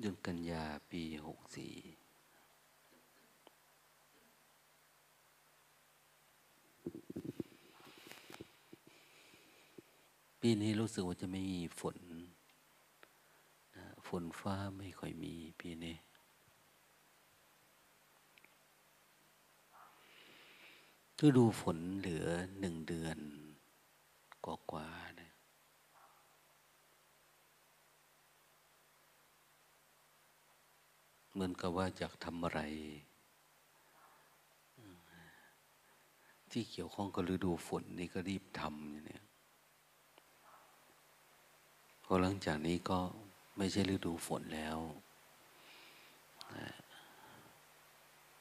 เดือนกันยาปีหกสี่ปีนี้รู้สึกว่าจะไม่มีฝนนะฝนฟ้าไม่ค่อยมีปีนี้ฤดูฝนเหลือหนึ่งเดือนกว่าๆนะเหมื อนกับว่าอยากทำอะไร ที่เกี่ยวข้องกับฤดูฝนนี่ก็รีบทำอย่างนี้พอหลังจากนี้ก็ไม่ใช่ฤดูฝนแล้ว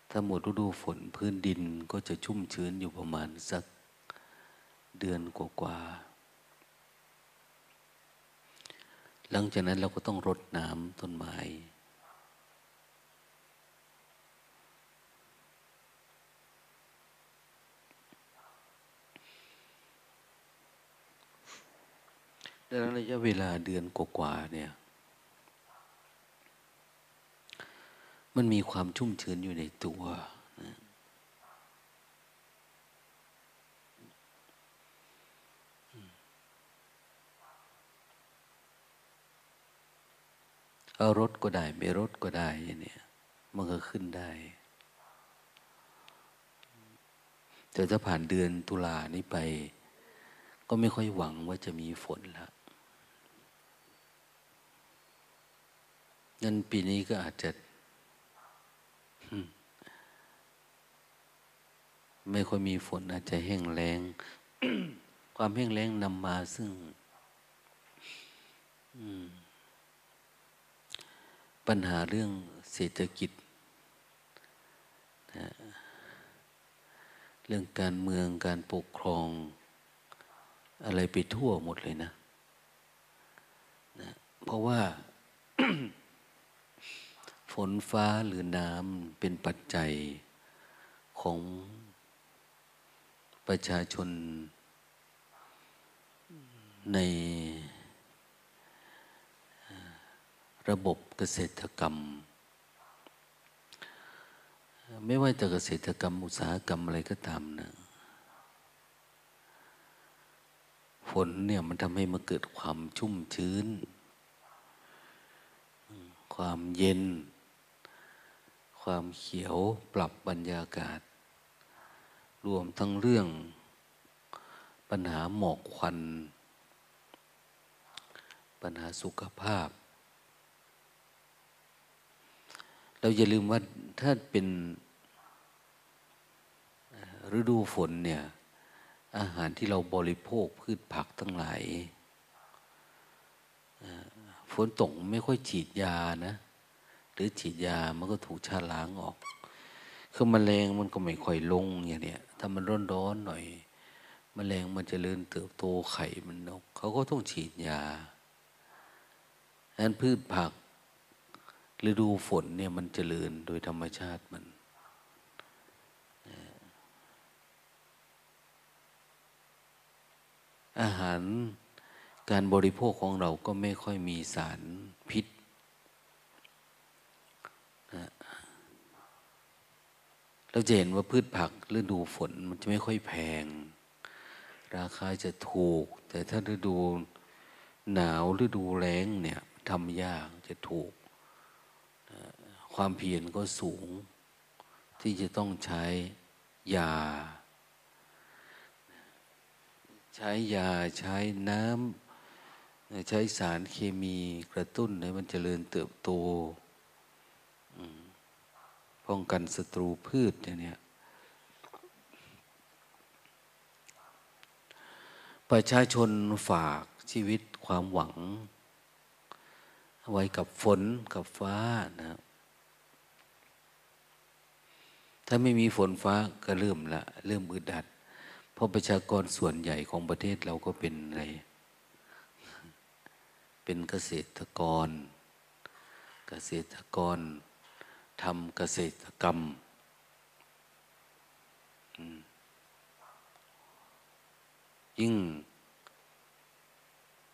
ถ้าหมดฤดูฝนพื้นดินก็จะชุ่มชื้นอยู่ประมาณสักเดือนกว่าๆหลังจากนั้นเราก็ต้องรดน้ำต้นไม้ ดังนั้นระยะเวลาเดือนกว่าๆเนี่ย มันมีความชุ่มชื้นอยู่ในตัวนะเอารถก็ได้ ไม่รถก็ได้เนี่ย มันก็ขึ้นได้ แต่ถ้าผ่านเดือนตุลานี้ไป ก็ไม่ค่อยหวังว่าจะมีฝนละ งั้นปีนี้ก็อาจจะ ไม่ค่อยมีฝนอาจจะแห้งแล้ง ความแห้งแล้งนำมาซึ่งปัญหาเรื่องเศรษฐกิจนะเรื่องการเมืองการปกครอง อะไรไปทั่วหมดเลยนะนะ เพราะว่า ฝนฟ้าหรือน้ำเป็นปัจจัยของประชาชนในระบบเกษตรกรรม ไม่ว่าจะเกษตรกรรมอุตสาหกรรมอะไรก็ตามนะฝนเนี่ยมันทำให้มันเกิดความชุ่มชื้น ความเย็น ความเขียวปรับบรรยากาศ รวมทั้งเรื่องปัญหาหมอกควัน ปัญหาสุขภาพ เราอย่าลืมว่าถ้าเป็นฤดูฝนเนี่ย อาหารที่เราบริโภคพืชผักทั้งหลายฝนตกไม่ค่อยฉีดยานะ หรือฉีดยามันก็ถูกชาล้างออกคือมแมลงมันก็ไม่ค่อยลงอย่างเนี้ยถ้ามันร้อนๆหน่อยมแมลงมันจะเริ่มเติบโตไข่มันนกเขาก็ต้องฉีดยาดังนั้นพืชผักฤดูฝนเนี่ยมันเจริญโดยธรรมชาติมันอาหารการบริโภคของเราก็ไม่ค่อยมีสารพิษนะ เราจะเห็นว่าพืชผักฤดูฝนมันจะไม่ค่อยแพง ราคาจะถูก แต่ถ้าฤดูหนาวฤดูแล้งเนี่ยทำยากจะถูก ความเพียรก็สูง ที่จะต้องใช้ยา ใช้ยาใช้น้ำใช้สารเคมีกระตุ้นให้มันเจริญเติบโต ป้องกันศัตรูพืชเนี่ยประชาชนฝากชีวิตความหวัง ไว้กับฝนกับฟ้านะถ้าไม่มีฝนฟ้าก็เริ่มละ เริ่มอึดอัด เพราะประชากรส่วนใหญ่ของประเทศเราก็เป็นอะไร เป็นเกษตรกร เกษตรกร ทำเกษตรกรรม ยิ่ง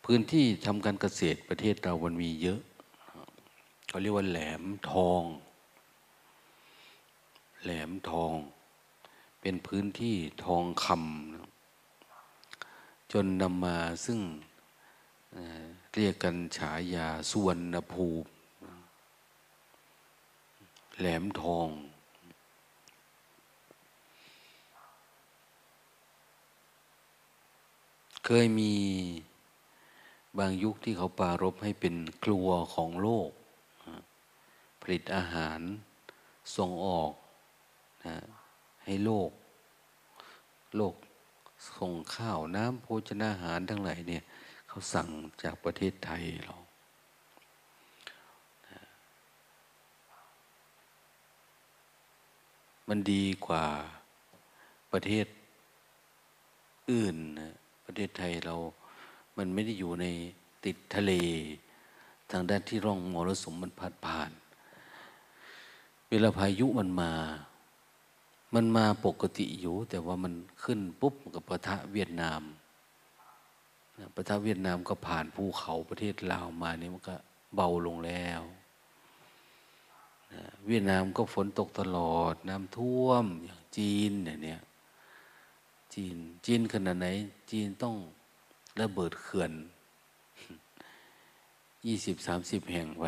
พื้นที่ทำการเกษตรประเทศเรามันมีเยอะเขาเรียกว่าแหลมทอง แหลมทอง เป็นพื้นที่ทองคำจนนำมาซึ่งเรียกกันฉายาสุวรรณภูมิ แหลมทอง เคยมีบางยุคที่เขาปารบให้เป็นครัวของโลก ผลิตอาหารส่งออกนะให้โลก โลกส่งข้าวน้ำโภชนาหารทั้งหลายเนี่ย เขาสั่งจากประเทศไทยเรา มันดีกว่าประเทศอื่นนะประเทศไทยเรา มันไม่ได้อยู่ในติดทะเล ทางด้านที่ร่องมรสุมมันพัดผ่าน เวลาพายุมันมา มันมาปกติอยู่ แต่ว่ามันขึ้นปุ๊บกับประทะเวียดนามประทะเวียดนามก็ผ่านภูเขาประเทศลาวมานี่มันก็เบาลงแล้ว เวียดนามก็ฝนตกตลอด น้ำท่วมอย่างจีนเนี่ยจีนจีนขนาดไหน จีนต้องระเบิดเขื่อนยี่สิบสามสิบแห่งไป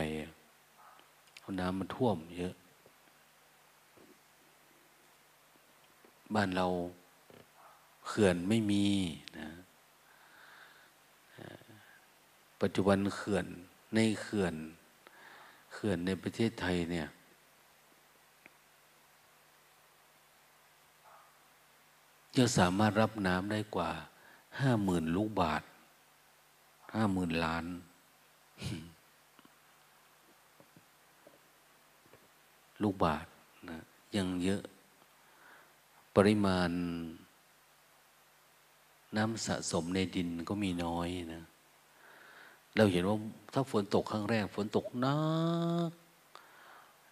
น้ำมันท่วมเยอะ บ้านเราเขื่อนไม่มีนะปัจจุบันเขื่อนในเขื่อน ขื่อนในประเทศไทยเนี่ย จะสามารถรับน้ำได้กว่าห้าหมื่นลูกบาทห้าหมื่นล้าน ลูกบาทนะยังเยอะ ปริมาณ น้ำสะสมในดินก็มีน้อยนะ เราเห็นว่าถ้าฝนตกครั้งแรก ฝนตกนัก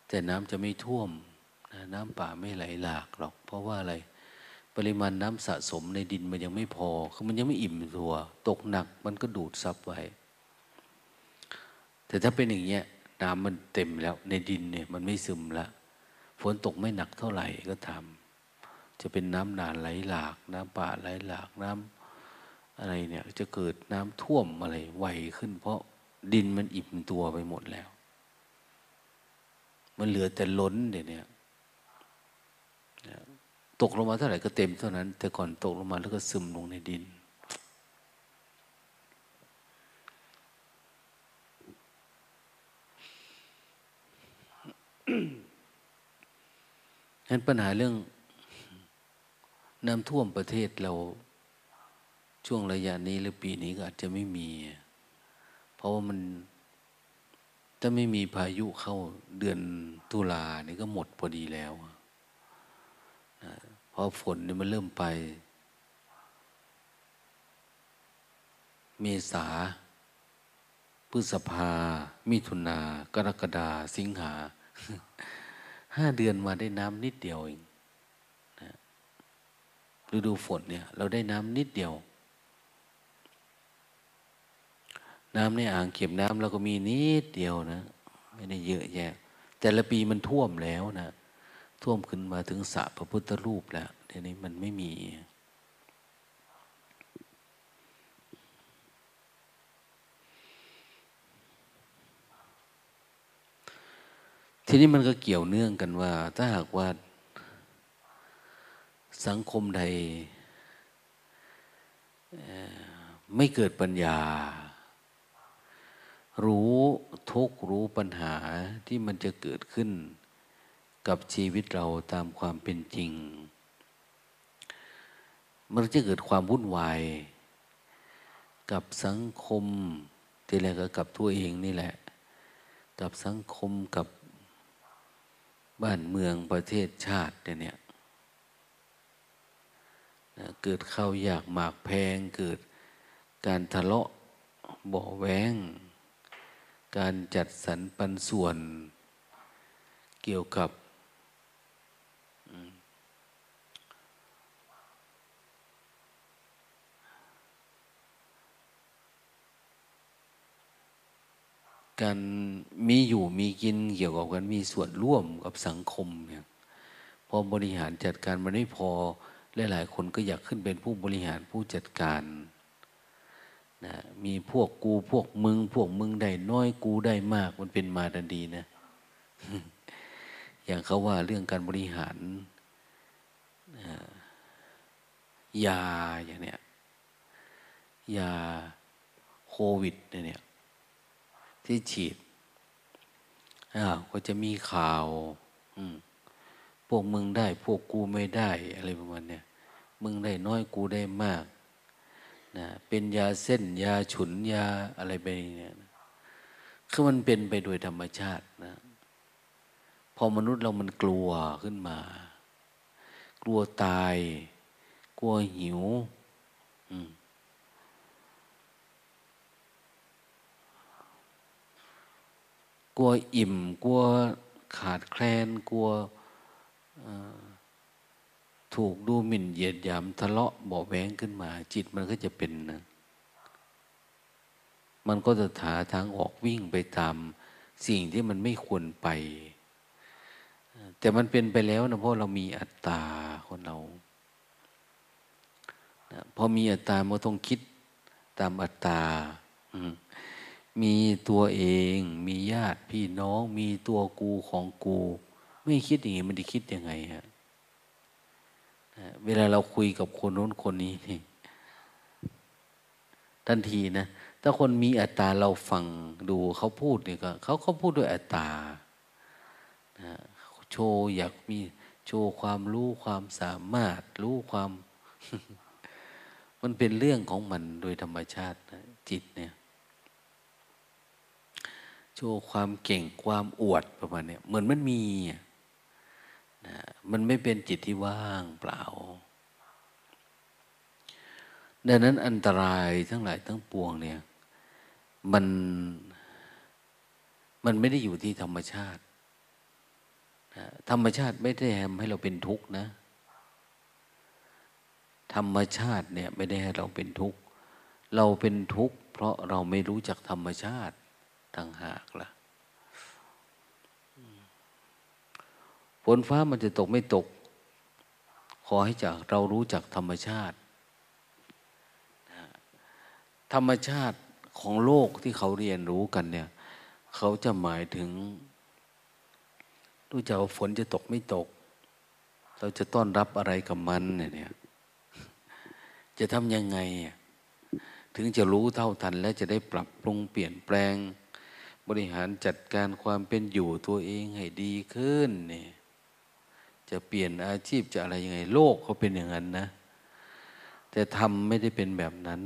แต่น้ำจะไม่ท่วมน้ำป่าไม่ไหลหลากหรอก เพราะว่าอะไร ปริมาณน้ำสะสมในดินมันยังไม่พอคือมันยังไม่อิ่มตัว ตกหนักมันก็ดูดซับไว้ แต่ถ้าเป็นอย่างเงี้ยน้ำมันเต็มแล้ว ในดินเนี่ยมันไม่ซึมละฝนตกไม่หนักเท่าไหร่ก็ทำจะเป็นน้ำนานไหลหลาก น้ำป่าไหลหลากน้ำ อะไรเนี่ยจะเกิดน้ำท่วมอะไรไวขึ้น เพราะดินมันอิ่มตัวไปหมดแล้ว มันเหลือแต่ล้นเดี๋ยวนี้ตกลงมาเท่าไหร่ก็เต็มเท่านั้น แต่ก่อนตกลงมาแล้วก็ซึมลงในดินฉะนั้นปัญหาเรื่องน้ำท่วมประเทศเรา ช่วงระยะนี้หรือปีนี้ก็อาจจะไม่มี เพราะว่ามันถ้าไม่มีพายุเข้าเดือนตุลานี่ก็หมดพอดีแล้วนะเพราะฝนนี่มันเริ่มไป เมษาพฤษภา มิถุนากรกฎาสิงหา ห้าเดือนมาได้น้ำนิดเดียวเองฤดูฝนเนี่ย เราได้น้ำนิดเดียว น้ำในอ่างเก็บน้ำเราก็มีนิดเดียวนะ ไม่ได้เยอะแยะ แต่ละปีมันท่วมแล้วนะ ท่วมขึ้นมาถึงสระพระพุทธรูปแล้วเดี๋ยวนี้มันไม่มีทีนี้มันก็เกี่ยวเนื่องกันว่า ถ้าหากว่า สังคมใดไม่เกิดปัญญา รู้ทุกรู้ปัญหาที่มันจะเกิดขึ้น กับชีวิตเราตามความเป็นจริง มันจะเกิดความวุ่นวาย กับสังคมที่แรกก็กับตัวเองนี่แหละ กับสังคมกับบ้านเมืองประเทศชาติเนี่ยเกิดข้าวอยากหมากแพงเกิดการทะเลาะเบาแวง การจัดสรรปันส่วนเกี่ยวกับการมีอยู่มีกินเกี่ยวกับการมีส่วนร่วมกับสังคมเนี่ยพอบริหารจัดการมันไม่พอหลายๆคนก็อยากขึ้นเป็นผู้บริหารผู้จัดการ นะมีพวกกูพวกมึง พวกมึงได้น้อยกูได้มาก มันเป็นมาดันดีนะ อย่างเขาว่าเรื่องการบริหารยาอย่างเนี้ยยาโควิดเนี่ยที่ฉีดอ้าวก็จะมีข่าวพวกมึงได้ พวกกูไม่ได้อะไรประมาณเนี้ยมึงได้น้อยกูได้มาก นะเป็นยาเส้น ยาฉุนยาอะไรไปเนี่ยคือมันเป็นไปโดยธรรมชาตินะพอมนุษย์เรามันกลัวขึ้นมา กลัวตาย กลัวหิวกลัวอิ่ม กลัวขาดแคลน กลัว ถูกดูหมิ่นเหยียดหยามทะเลาะเบาแหวงขึ้นมา จิตมันก็จะเป็นนะมันก็จะหาทางออกวิ่งไปตามสิ่งที่มันไม่ควรไป แต่มันเป็นไปแล้วนะเพราะเรามีอัตตาคนเราพอมีอัตตามันต้องคิดตามอัตตามีตัวเอง มีญาติพี่น้อง มีตัวกูของกู ไม่คิดอย่างนี้มันจะคิดยังไงฮะ เวลาเราคุยกับคนโน้นคนนี้ทันทีนะ ถ้าคนมีอัตตาเราฟังดูเขาพูดเนี่ยก็เขาเขาพูดด้วยอัตตาโชว์อยากมีโชว์ความรู้ความสามารถ รู้ความ มันเป็นเรื่องของมันโดยธรรมชาตินะจิตเนี่ย โชว์ความเก่งความอวดประมาณนี้เหมือนมันมี นะมันไม่เป็นจิตที่ว่างเปล่า ดังนั้นอันตรายทั้งหลายทั้งปวงเนี่ย มันมันไม่ได้อยู่ที่ธรรมชาตินะธรรมชาติไม่ได้ทำให้เราเป็นทุกข์นะ ธรรมชาติเนี่ยไม่ได้ให้เราเป็นทุกข์ เราเป็นทุกข์เพราะเราไม่รู้จักธรรมชาติต่างหากละ่ะ ฝนฟ้ามันจะตกไม่ตก ขอให้จากเรารู้จักธรรมชาติ ธรรมชาติของโลกที่เขาเรียนรู้กันเนี่ย เขาจะหมายถึง รู้จักว่าฝนจะตกไม่ตก เราจะต้อนรับอะไรกับมันเนี่ยจะทำยังไง ถึงจะรู้เท่าทัน และจะได้ปรับปรุงเปลี่ยนแปลง บริหารจัดการความเป็นอยู่ตัวเองให้ดีขึ้นเนี่ย จะเปลี่ยนอาชีพจะอะไรยังไง โลกเขาเป็นอย่างนั้นนะ แต่ทำไม่ได้เป็นแบบนั้น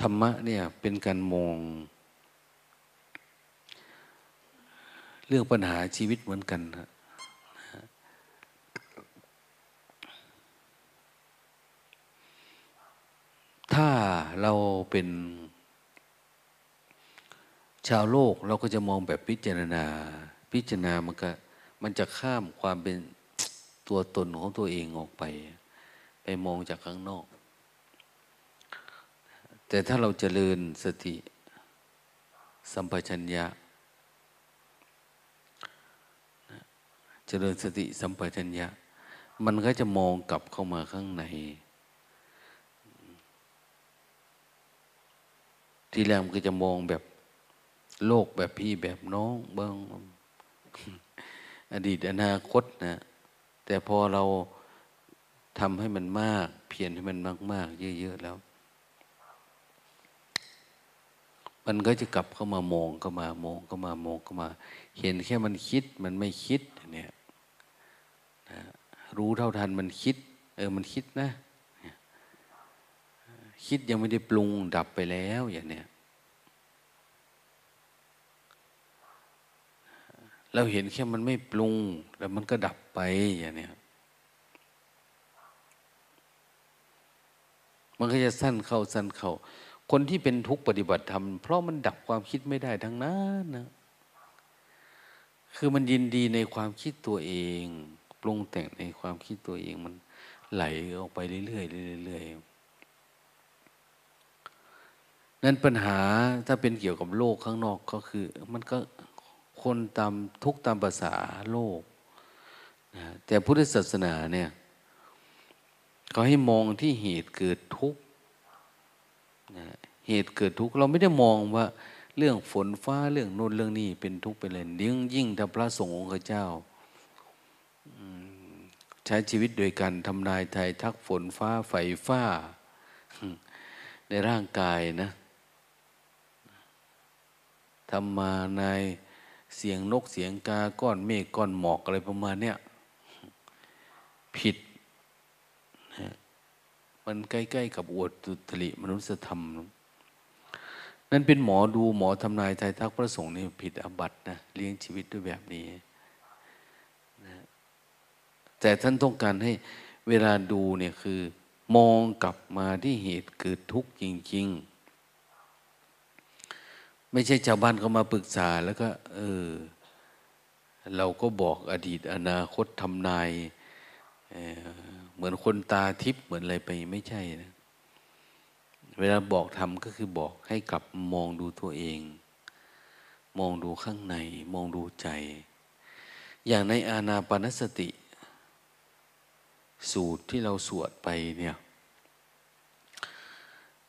ธรรมะเนี่ยเป็นการมอง เรื่องปัญหาชีวิตเหมือนกันนะ ถ้าเราเป็น ชาวโลกเราก็จะมองแบบพิจารณา พิจารณามันก็มันจะข้ามความเป็นตัวตนของตัวเองออกไป ไปมองจากข้างนอก แต่ถ้าเราจเจริญสติ สัมปชัญญะเจริญสติสัมปชัญญะ มันก็จะมองกลับเข้ามาข้างใน ทีแรกมันก็จะมองแบบโลกแบบพี่แบบน้องเบิ้งอดีตอนาคตนะ แต่พอเราทำให้มันมาก เพียรให้มันมาก ๆ เยอะ ๆ แล้ว มันก็จะกลับเข้ามามองเข้ามามองเข้ามามองเข้ามา เห็นแค่มันคิดมันไม่คิดเนี่ยนะรู้เท่าทันมันคิด เออมันคิดนะ คิดยังไม่ได้ปรุงดับไปแล้วอย่างเนี้ยเราเห็นแค่มันไม่ปรุง แล้วมันก็ดับไปอย่างเนี้ยมันก็จะสั้นเข้าสั้นเข้า คนที่เป็นทุกข์ปฏิบัติธรรมเพราะมันดับความคิดไม่ได้ทั้งนั้นนะ คือมันยินดีในความคิดตัวเอง ปรุงแต่งในความคิดตัวเองมันไหลออกไปเรื่อยๆเรื่อยๆ นั้นปัญหาถ้าเป็นเกี่ยวกับโลกข้างนอกก็คือ มันก็คนตามทุกตามภาษาโลกนะแต่พุทธศาสนาเนี่ยเขาให้มองที่เหตุเกิดทุกข์นะเหตุเกิดทุกข์เราไม่ได้มองว่าเรื่องฝนฟ้าเรื่องโน่นเรื่องนี้เป็นทุกข์เป็นอะไรยิ่งยิ่งถ้าพระสงฆ์องค์เจ้าใช้ชีวิตโดยการทำนายไทยทักฝนฟ้าไฟฟ้าในร่างกายนะ ทำมาในเสียงนกเสียงกาก้อนเมฆก้อนหมอกอะไรประมาณเนี้ยผิด มันใกล้ๆกับอวดตุตลิมนุษยธรรม นั่นเป็นหมอดูหมอทำนายไทยทักพระสงฆ์นี่ผิดอบัตนะเลี้ยงชีวิตด้วยแบบนี้นะแต่ท่านต้องการให้เวลาดูเนี่ยคือ มองกลับมาที่เหตุเกิดทุกข์จริง ๆ ไม่ใช่ชาวบ้านเขามาปรึกษาแล้วก็ เออ เราก็บอกอดีตอนาคตทำนายเหมือนคนตาทิพย์เหมือนอะไรไปไม่ใช่นะเวลาบอกทำก็คือบอกให้กลับมองดูตัวเอง มองดูข้างใน มองดูใจ อย่างในอาณาปนสติ สูตรที่เราสวดไปเนี่ย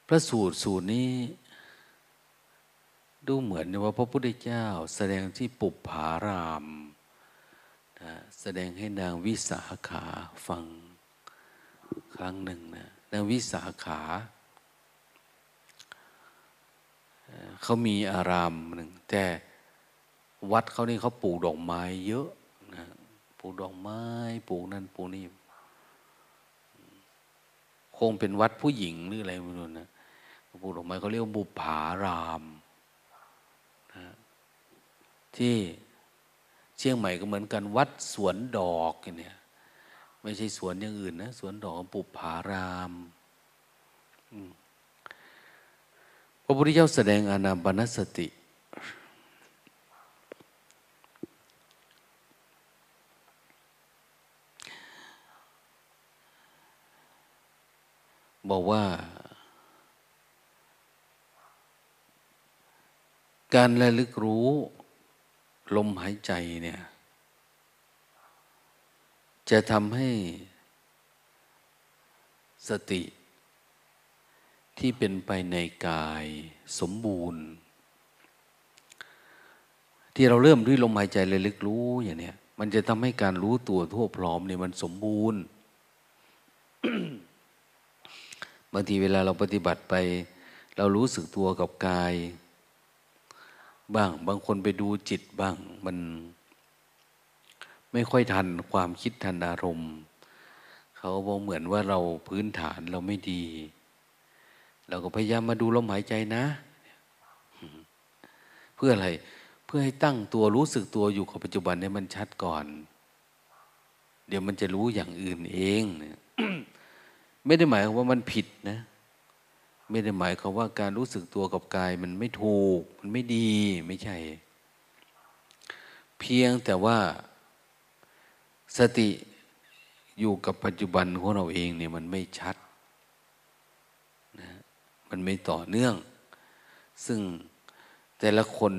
พระสูตรสูตรนี้ ดูเหมือนว่าพระพุทธเจ้า แสดงที่ปุบผารามนะแสดงให้นางวิสาขาฟังครั้งหนึ่งนะนางวิสาขาเขามีอารามหนึ่งแต่วัดเขานี่เขาปลูกดอกไม้เยอะนะปลูกดอกไม้ปลูกนั่นปลูกนี่คงเป็นวัดผู้หญิงหรืออะไรไม่รู้นะปลูกดอกไม้เขาเรียกว่าบุผารามนะ ที่เชียงใหม่ก็เหมือนกันวัดสวนดอกเนี่ยไม่ใช่สวนอย่างอื่นนะสวนดอกปุบผารามพระพุทธเจ้าแสดงอนาบนสติ บอกว่า การระลึกรู้ ลมหายใจเนี่ย จะทำให้สติ ที่เป็นไปในกายสมบูรณ์ ที่เราเริ่มด้วยลมหายใจเลยลึกรู้อย่างนี้มันจะทำให้การรู้ตัวทั่วพร้อมเนี่ยมันสมบูรณ์บางทีเวลาเราปฏิบัติไป เรารู้สึกตัวกับกาย บ้าง บางคนไปดูจิตบ้าง มันไม่ค่อยทันความคิดทันอารมณ์ เขาบอกเหมือนว่าเราพื้นฐานเราไม่ดี เราก็พยายามมาดูลมหายใจนะ เพื่ออะไร เพื่อให้ตั้งตัวรู้สึกตัวอยู่กับปัจจุบันเนี่ยมันชัดก่อน เดี๋ยวมันจะรู้อย่างอื่นเองไม่ได้หมายว่ามันผิดนะ ไม่ได้หมายความว่าการรู้สึกตัวกับกายมันไม่ถูก มันไม่ดีไม่ใช่ เพียงแต่ว่าสติอยู่กับปัจจุบันของเราเองเนี่ยมันไม่ชัดนะมันไม่ต่อเนื่อง ซึ่งแต่ละคน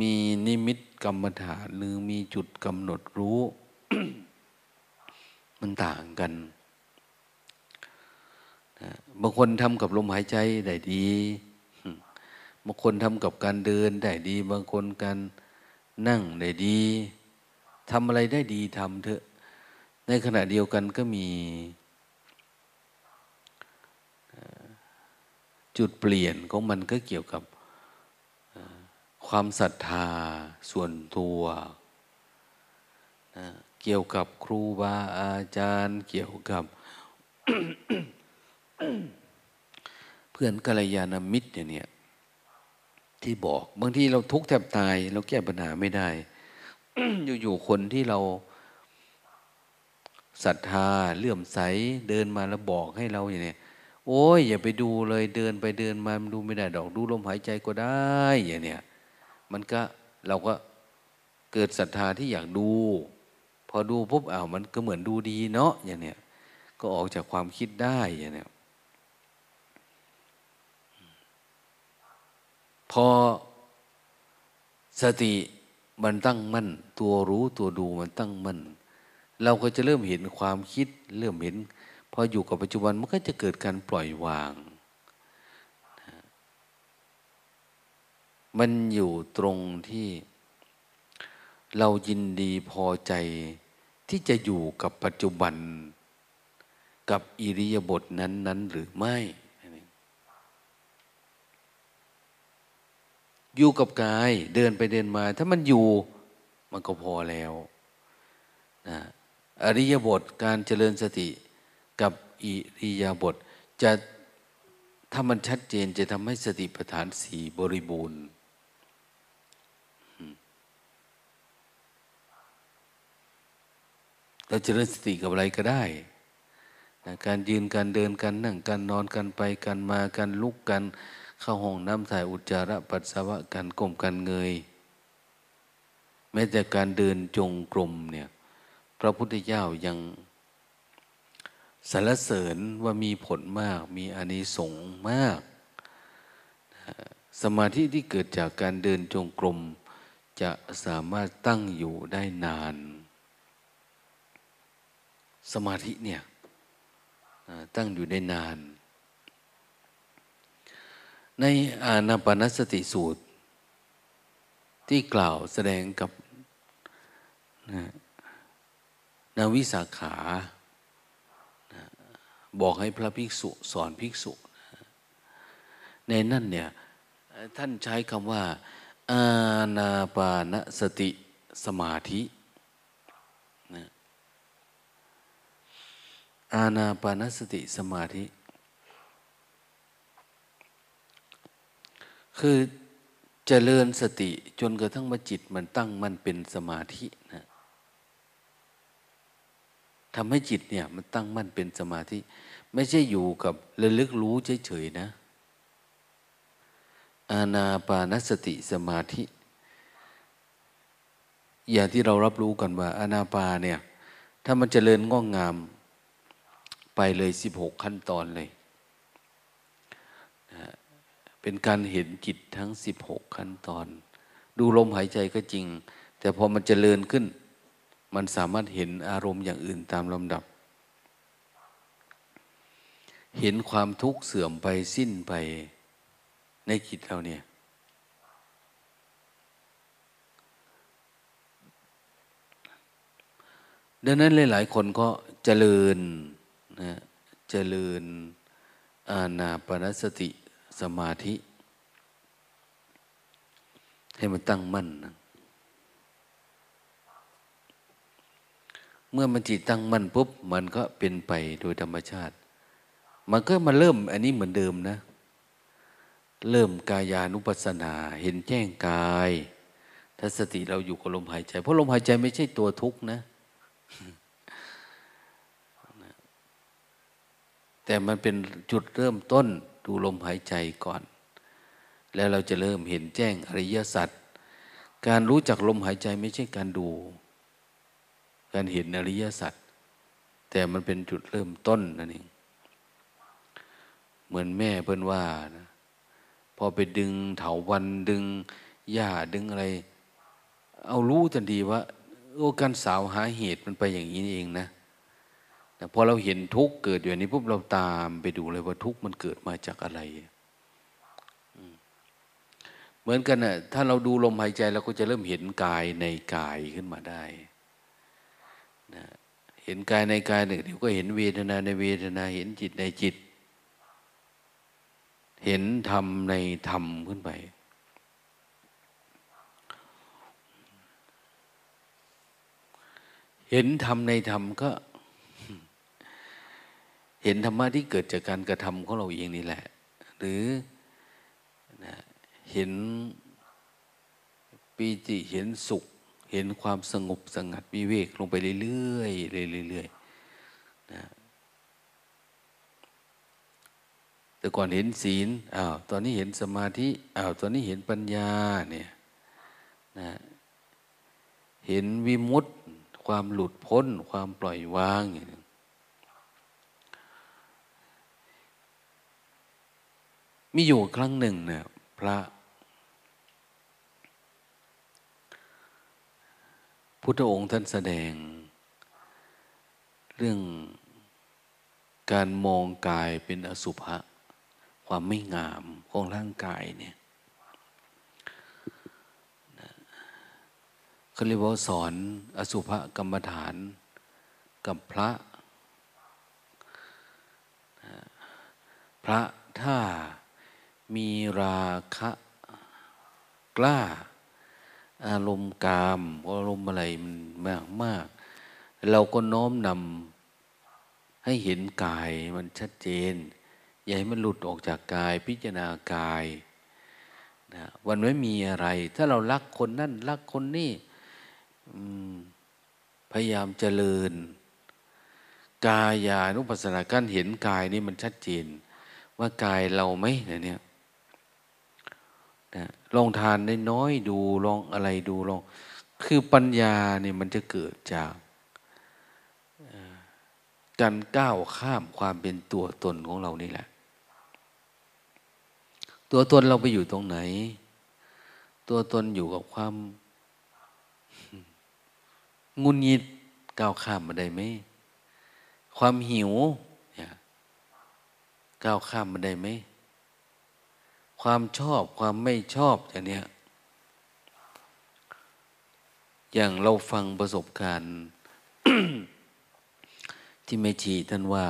มีนิมิตกรรมฐานหรือมีจุดกำหนดรู้ มันต่างกัน บางคนทำกับลมหายใจได้ดีบางคนทำกับการเดินได้ดี บางคนการนั่งได้ดีทำอะไรได้ดีทำเถอะ ในขณะเดียวกันก็มีจุดเปลี่ยนของมันก็เกี่ยวกับความศรัทธาส่วนตัวเกี่ยวกับครูบาอาจารย์ เกี่ยวกับ เพื่อนกัลยาณมิตรเนี่ย ที่บอก บางทีเราทุกข์แทบตาย เราแก้ปัญหาไม่ได้ อยู่ๆคนที่เราศรัทธาเลื่อมใสเดินมาแล้วบอกให้เราอย่างเนี้ยโอ้ยอย่าไปดูเลยเดินไปเดินมาดูไม่ได้ดอกดูลมหายใจก็ได้อย่างเนี้ยมันก็เราก็เกิดศรัทธาที่อยากดู พอดูปุ๊บอ้าวมันก็เหมือนดูดีเนาะอย่างเนี้ยก็ออกจากความคิดได้อย่างเนี้ย พอสติมันตั้งมั่น ตัวรู้ตัวดูมันตั้งมั่น เราก็จะเริ่มเห็นความคิด เริ่มเห็น พออยู่กับปัจจุบันมันก็จะเกิดการปล่อยวาง มันอยู่ตรงที่เรายินดีพอใจที่จะอยู่กับปัจจุบัน กับอิริยาบถนั้นๆหรือไม่ อยู่กับกาย เดินไปเดินมา ถ้ามันอยู่มันก็พอแล้วนะอริยบทการเจริญสติกับอิริยาบทจะถ้ามันชัดเจนจะทำให้สติปัฏฐานสี่บริบูรณ์เราเจริญสติกับอะไรก็ได้นะการยืนการเดินการนั่งการนอนการไปการมาการลุกกัน เข้าห้องน้ำถ่ายอุจจาระปัสสาวะการก้มการเงย แม้แต่การเดินจงกรมเนี่ยพระพุทธเจ้ายังสรรเสริญว่ามีผลมากมีอานิสงส์มาก สมาธิที่เกิดจากการเดินจงกรม จะสามารถตั้งอยู่ได้นาน สมาธิเนี่ยตั้งอยู่ได้นาน ในอานาปนสติสูตร ที่กล่าวแสดงกับนาวิสาขาบอกให้พระภิกษุสอนภิกษุในนั่นเนี่ยท่านใช้คำว่า อาณาปานสติสมาธิอาณาปานสติสมาธิ คือเจริญสติจนกระทั่งมาจิตมันตั้งมันเป็นสมาธินะทำให้จิตเนี่ยมันตั้งมั่นเป็นสมาธิ ไม่ใช่อยู่กับระลึกรู้เฉยๆนะ อาณาปานสติสมาธิ อย่างที่เรารับรู้กันว่า อาณาปาเนี่ย ถ้ามันจเจริญง้องงามไปเลยสิบหกขั้นตอนเลย เป็นการเห็นจิตทั้งสิบหกขั้นตอน ดูลมหายใจก็จริง แต่พอมันจเจริญขึ้น มันสามารถเห็นอารมณ์อย่างอื่นตามลำดับ เห็นความทุกข์เสื่อมไปสิ้นไปในจิตเราเนี่ยดังนั้นหลาย ๆ คนก็เจริญนะเจริญอาณาปณสติ สมาธิ ให้มันตั้งมั่นนะเมื่อมันจิตตั้งมั่นปุ๊บ มันก็เป็นไปโดยธรรมชาติ มันก็มาเริ่มอันนี้เหมือนเดิมนะ เริ่มกายานุปัสสนา เห็นแจ้งกายถ้าสติเราอยู่กับลมหายใจ เพราะลมหายใจไม่ใช่ตัวทุกข์นะ แต่มันเป็นจุดเริ่มต้น ดูลมหายใจก่อน แล้วเราจะเริ่มเห็นแจ้งอริยสัจการรู้จักลมหายใจไม่ใช่การดู การเห็นอริยสัจแต่มันเป็นจุดเริ่มต้นนั่นเองเหมือนแม่เพิ่นว่านะพอไปดึงเถาวันดึงหญ้าดึงอะไร เอารู้ทันทีว่าโอ้การสาวหาเหตุมันไปอย่างนี้เองนะ แต่พอเราเห็นทุกข์เกิดอยู่นี้ปุ๊บเราตามไปดูเลยว่าทุกข์มันเกิดมาจากอะไร เหมือนกันนะ่ะถ้าเราดูลมหายใจเราก็จะเริ่มเห็นกายในกายขึ้นมาได้นะเห็นกายในกายหนึ่งเดี๋ยวก็เห็นเวทนาในเวทนาเห็นจิตในจิต เห็นธรรมในธรรมขึ้นไปเห็นธรรมในธรรมก็ เห็นธรรมะที่เกิดจากการกระทำของเราเองนี่แหละ หรือนะเห็นปีติเห็นสุข เห็นความสงบสงัดวิเวกลงไปเรื่อยๆเรื่อยๆนะแต่ก่อนเห็นศีลอ้าวตอนนี้เห็นสมาธิอ้าวตอนนี้เห็นปัญญาเนี่ยนะเห็นวิมุตติ ความหลุดพ้น ความปล่อยวางอย่าง มีอยู่ครั้งหนึ่งเนี่ยพระ พุทธองค์ท่านแสดง เรื่องการมองกายเป็นอสุภะความไม่งามของร่างกายเนี่ยเขาเรียกว่าสอนอสุภกรรมฐานกับพระ พระถ้า มีราคะกล้า อารมณ์กามอารมณ์อะไรมันมากมากเราก็น้อมนำให้เห็นกายมันชัดเจน อย่าให้มันหลุดออกจากกายพิจารณากายนะวันไม่มีอะไร ถ้าเรารักคนนั่นรักคนนี่พยายามเจริญ กายานุปัสสนาการเห็นกายนี่มันชัดเจน ว่ากายเราไหมเนี่ย นะลองทานได้น้อยดูลองอะไรดูลอง คือปัญญาเนี่ยมันจะเกิดจากการก้าวข้ามความเป็นตัวตนของเรานี่แหละ ตัวตนเราไปอยู่ตรงไหน ตัวตนอยู่กับความงุนยิดก้าวข้ามมาได้ไหมความหิวก้าวข้ามมาได้ไหม ความชอบความไม่ชอบอย่างเนี้ยอย่างเราฟังประสบการณ์ ที่ไม่ชีท่านว่า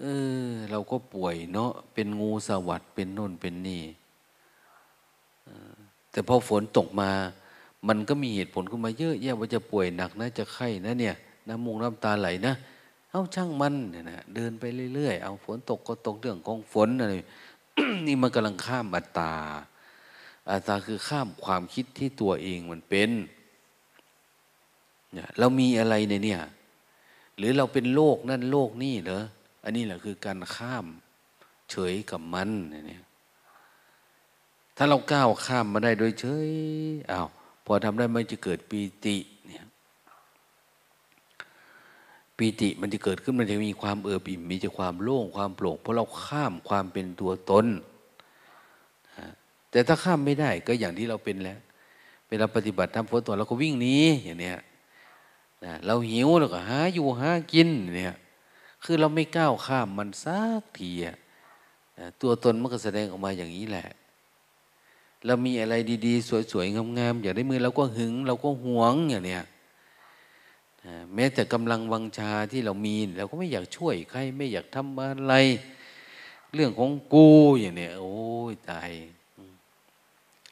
เออ เราก็ป่วยเนาะเป็นงูสวัสดเป็นน่นเป็นนี่แต่พอฝนตกมา มันก็มีเหตุผลขึ้นมาเยอะแยะว่าจะป่วยหนักนะ จะไข้นะเนี่ยน้ำมูกน้ำตาไหลนะ เอาช่างมันเนี่ยนะเดินไปเรื่อยๆ เอาฝนตกก็ตกเรื่องของฝนอะไร นี่มันกำลังข้ามอัตตา อัตตาคือข้ามความคิดที่ตัวเองมันเป็นเนี่ยเรามีอะไรในเนี่ย หรือเราเป็นโลกนั่นโลกนี่เหรออันนี้แหละคือการข้ามเฉยกับมันเนี่ยถ้าเราก้าวข้ามมาได้โดยเฉยอ้าวพอทำได้มันจะเกิดปีติเนี่ย ปีติมันจะเกิดขึ้นมันจะมีความเอือบอิ่มมีจะความโล่งความโปร่ง เพราะเราข้ามความเป็นตัวตนแต่ถ้าข้ามไม่ได้ก็อย่างที่เราเป็นแล้วเวลาปฏิบัติทำฝนตกเราก็วิ่งหนีอย่างเนี้ยเราหิวเราก็หาอยู่หากินเนี่ยคือเราไม่ก้าวข้ามมันสักทีตัวตนมันก็แสดงออกมาอย่างนี้แหละ เรามีอะไรดีๆ สวยๆงามๆอยากได้มือเราก็หึง เราก็หวงอย่างเนี้ย แม้แต่กำลังวังชาที่เรามีเราก็ไม่อยากช่วยใครไม่อยากทำอะไร เรื่องของกูอย่างเนี้ยโอ้ยตาย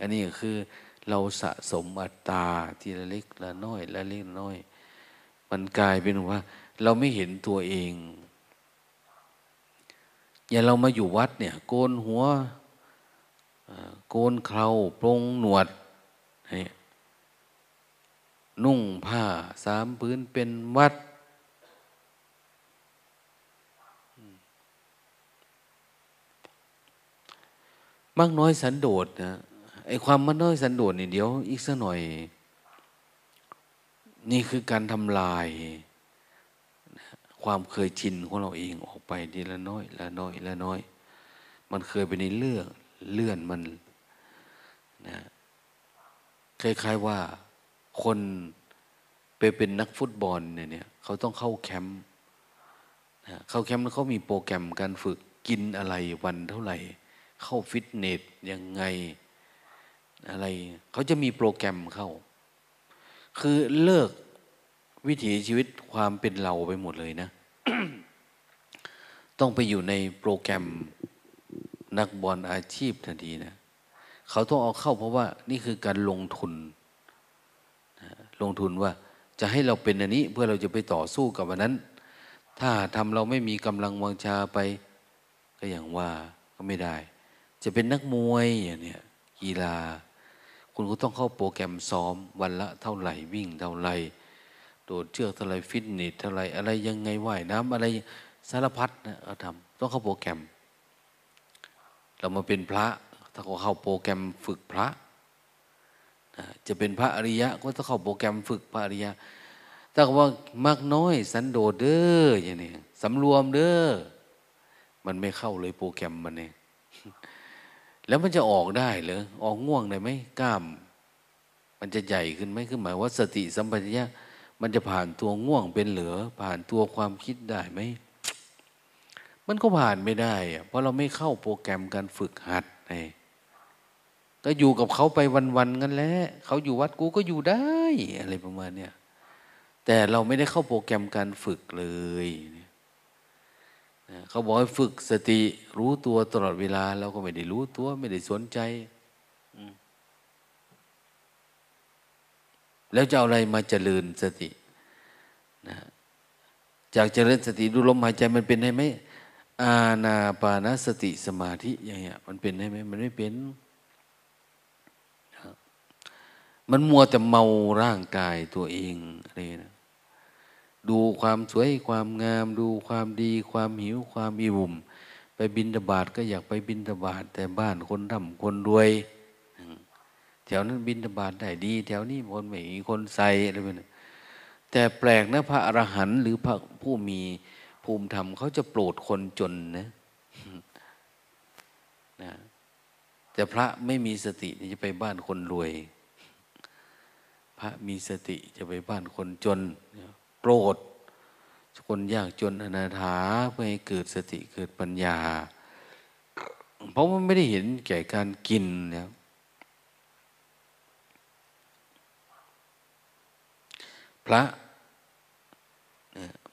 อันนี้คือเราสะสมอัตตาทีละเล็กละน้อยละเล็กละน้อย มันกลายเป็นว่า เราไม่เห็นตัวเอง อย่าเรามาอยู่วัดเนี่ย โกนหัวโกนเคราปรงหนวดนุ่ นุ่งผ้าสามพื้นเป็นวัด มากน้อยสันโดษนะไอความมากน้อยสันโดษนี่เดี๋ยว อีกสักหน่อย นี่คือการทำลาย ความเคยชินของเราเองออกไปทีละน้อย ละน้อยละน้อย มันเคยไปในเรื่องเลื่อนมันนะคล้ายๆว่า คนไปเป็นนักฟุตบอลเนี่ยเขาต้องเข้าแคมป์นะเข้าแคมป์แล้วเขามีโปรแกรมการฝึกกินอะไรวันเท่าไหร่ เข้าฟิตเนสยังไงอะไร เขาจะมีโปรแกรมเข้า คือเลิกวิถีชีวิตความเป็นเราไปหมดเลยนะ ต้องไปอยู่ในโปรแกรมนักบอลอาชีพทันทีนะ เขาต้องเอาเข้าเพราะว่านี่คือการลงทุน ลงทุนว่าจะให้เราเป็นอันนี้เพื่อเราจะไปต่อสู้กับอันนั้น ถ้าทำเราไม่มีกำลังวังชาไป ก็อย่างว่าก็ไม่ได้ จะเป็นนักมวยอย่างเนี้ยกีฬา คุณก็ต้องเข้าโปรแกรมซ้อมวันละเท่าไหร่วิ่งเท่าไหร่โดดเชือกเท่าไหร่ฟิตเนสเท่าไหร่อะไรยังไงว่ายน้ำอะไรสารพัดนะเราทำต้องเข้าโปรแกรม เรามาเป็นพระ ถ้าเขาเข้าโปรแกรมฝึกพระ จะเป็นพระอริยะ ก็ต้องเข้าโปรแกรมฝึกพระอริยะถ้าว่ามากน้อยสันโดษเด้ออย่างนี้สำรวมเด้อมันไม่เข้าเลยโปรแกรมมันเองแล้วมันจะออกได้หรือออกง่วงได้ไหมกล้าม มันจะใหญ่ขึ้นไหมคือหมายว่าสติสัมปชัญญะมันจะผ่านตัวง่วงเป็นเหลือ ผ่านตัวความคิดได้ไหมมันก็ผ่านไม่ได้อะเพราะเราไม่เข้าโปรแกรมการฝึกหัดไง ก็อยู่กับเขาไปวันๆกันแหละเขาอยู่วัดกูก็อยู่ได้อะไรประมาณเนี้ยแต่เราไม่ได้เข้าโปรแกรมการฝึกเลยเขาบอกให้ฝึกสติรู้ตัวตลอดเวลาเราก็ไม่ได้รู้ตัวไม่ได้สนใจแล้วจะเอาอะไรมาเจริญสตินะจากเจริญสติดูลมหายใจมันเป็นได้ไหมอาณาปานสติสมาธิอย่างเงี้ยมันเป็นได้ไหมมันไม่เป็น มันมัวแต่เมาร่างกายตัวเองอะไรนะดูความสวยความงาม ดูความดีความหิวความอิ่มไปบินตบาทก็อยากไปบินตบาทแต่บ้านคนร่ำคนรวย แถวนั้นบินตบาทได้ดี แถวนี้คนไม่มีคนใส่อะไรแบบนี้แต่แปลกนะพระอรหันต์หรือพระผู้มีภูมิธรรมเขาจะโปรดคนจนนะนะแต่พระไม่มีสติจะไปบ้านคนรวย พระมีสติจะไปบ้านคนจนโปรดคนยากจนอนาถาเพื่อให้เกิดสติเกิดปัญญา เพราะมันไม่ได้เห็นแก่การกินเนี่ยพระ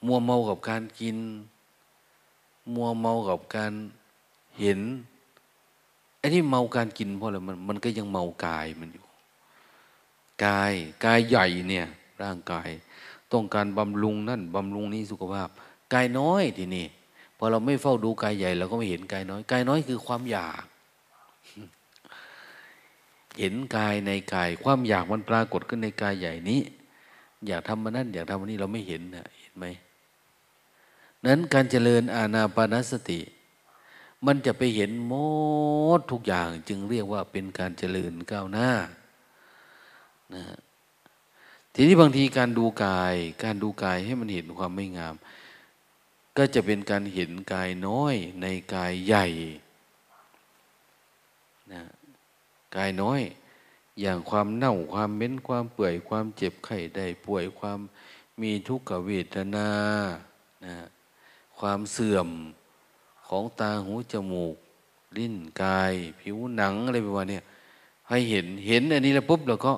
มัวเมากับการกิน มัวเมากับการเห็นไอ้ที่เมาการกินเพราะอะไรมันมันก็ยังเมากายมันอยู่ กายกายใหญ่เนี่ยร่างกาย ต้องการบำรุงนั่นบำรุงนี้สุขภาพกายน้อยทีนี่พอเราไม่เฝ้าดูกายใหญ่เราก็ไม่เห็นกายน้อยกายน้อยคือความอยาก เห็นกายในกาย ความอยากมันปรากฏขึ้นในกายใหญ่นี้ อยากทำมันนั่นอยากทำมันนี้เราไม่เห็นนะเห็นไหมนั้นการเจริญอาณาปานสติ มันจะไปเห็นหมดทุกอย่างจึงเรียกว่าเป็นการเจริญก้าวหน้า นะทีนี้บางทีการดูกาย การดูกายให้มันเห็นความไม่งาม ก็จะเป็นการเห็นกายน้อยในกายใหญ่นะกายน้อย อย่างความเน่าความเม้นความเปื่อยความเจ็บไข้ได้ป่วยความมีทุกขเวทนานะความเสื่อมของตาหูจมูก ลิ้นกาย ผิวหนังอะไรประมาณนี้ให้เห็นเห็นอันนี้แล้วปุ๊บเราก็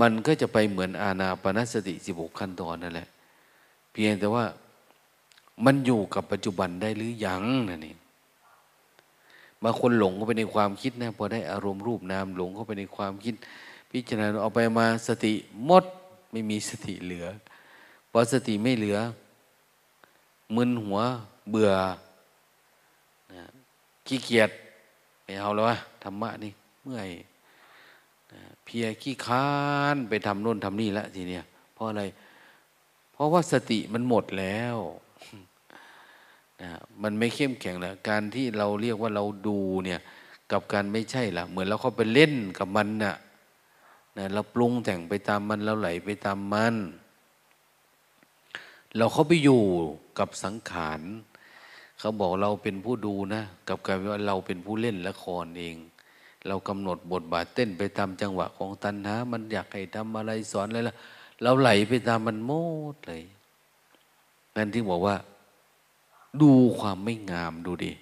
มันก็จะไปเหมือนอาณาปณสติสิบหกขั้นตอนนั่นแหละ เพียงแต่ว่ามันอยู่กับปัจจุบันได้หรือยังนั่นเองบางคนหลงเข้าไปในความคิดนะพอได้อารมณ์รูปนามหลงเข้าไปในความคิด พิจารณาเอาไปมาสติหมดไม่มีสติเหลือพอสติไม่เหลือ มึนหัวเบื่อขี้เกียจไม่เอาแล้ววะธรรมะนี่เมื่อย เพียขี้ค้านไปทำโน่นทำนี่แล้วทีเนี้ยเพราะอะไร เพราะว่าสติมันหมดแล้วนะมันไม่เข้มแข็งแล้ว การที่เราเรียกว่าเราดูเนี่ยกับการไม่ใช่ละเหมือนเราเข้าไปเล่นกับมันนะ่ะนะเราปรุงแต่งไปตามมันเราไหลไปตามมัน เราเข้าไปอยู่กับสังขารเขาบอกเราเป็นผู้ดูนะ กับการว่าเราเป็นผู้เล่นละครเอง เรากำหนดบทบาทเต้นไปตามจังหวะของตัณหา มันอยากให้ทำอะไรสอนอะไรละเราไหลไปตามมันโมดเลยนั่นที่บอกว่า ดูความไม่งามดูดิ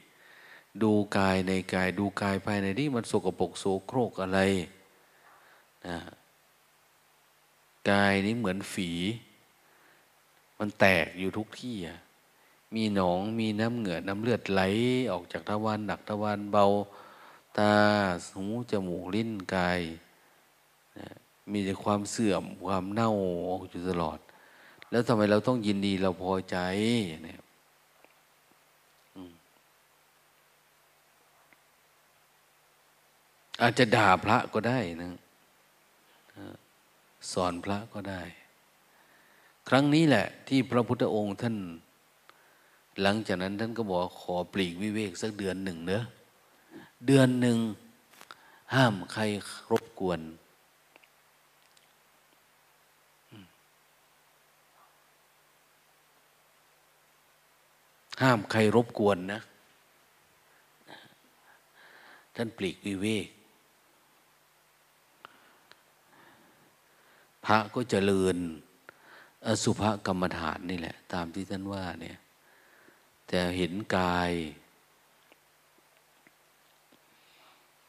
ดูกายในกายดูกายภายในที่มันสกปรกโสโครกอะไรนะกายนี้เหมือนฝี มันแตกอยู่ทุกที่มีหนองมีน้ำเหงื่อน้ำเลือดไหลออกจากทวารหนักทวารเบา ตาหูจมูกลิ้นกายมีแต่ความเสื่อมความเน่าออกอยู่ตลอด แล้วทำไมเราต้องยินดีเราพอใจเนี่ยอาจจะด่าพระก็ได้นะสอนพระก็ได้ ครั้งนี้แหละ ที่พระพุทธองค์ท่าน หลังจากนั้นท่านก็บอกขอปลีกวิเวกสักเดือนหนึ่งเนอะ เดือนหนึ่งห้ามใครรบกวน ห้ามใครรบกวนนะ ท่านปลีกวิเวก พระก็เจริญ อสุภกรรมฐานนี่แหละ ตามที่ท่านว่าเนี่ย แต่เห็นกาย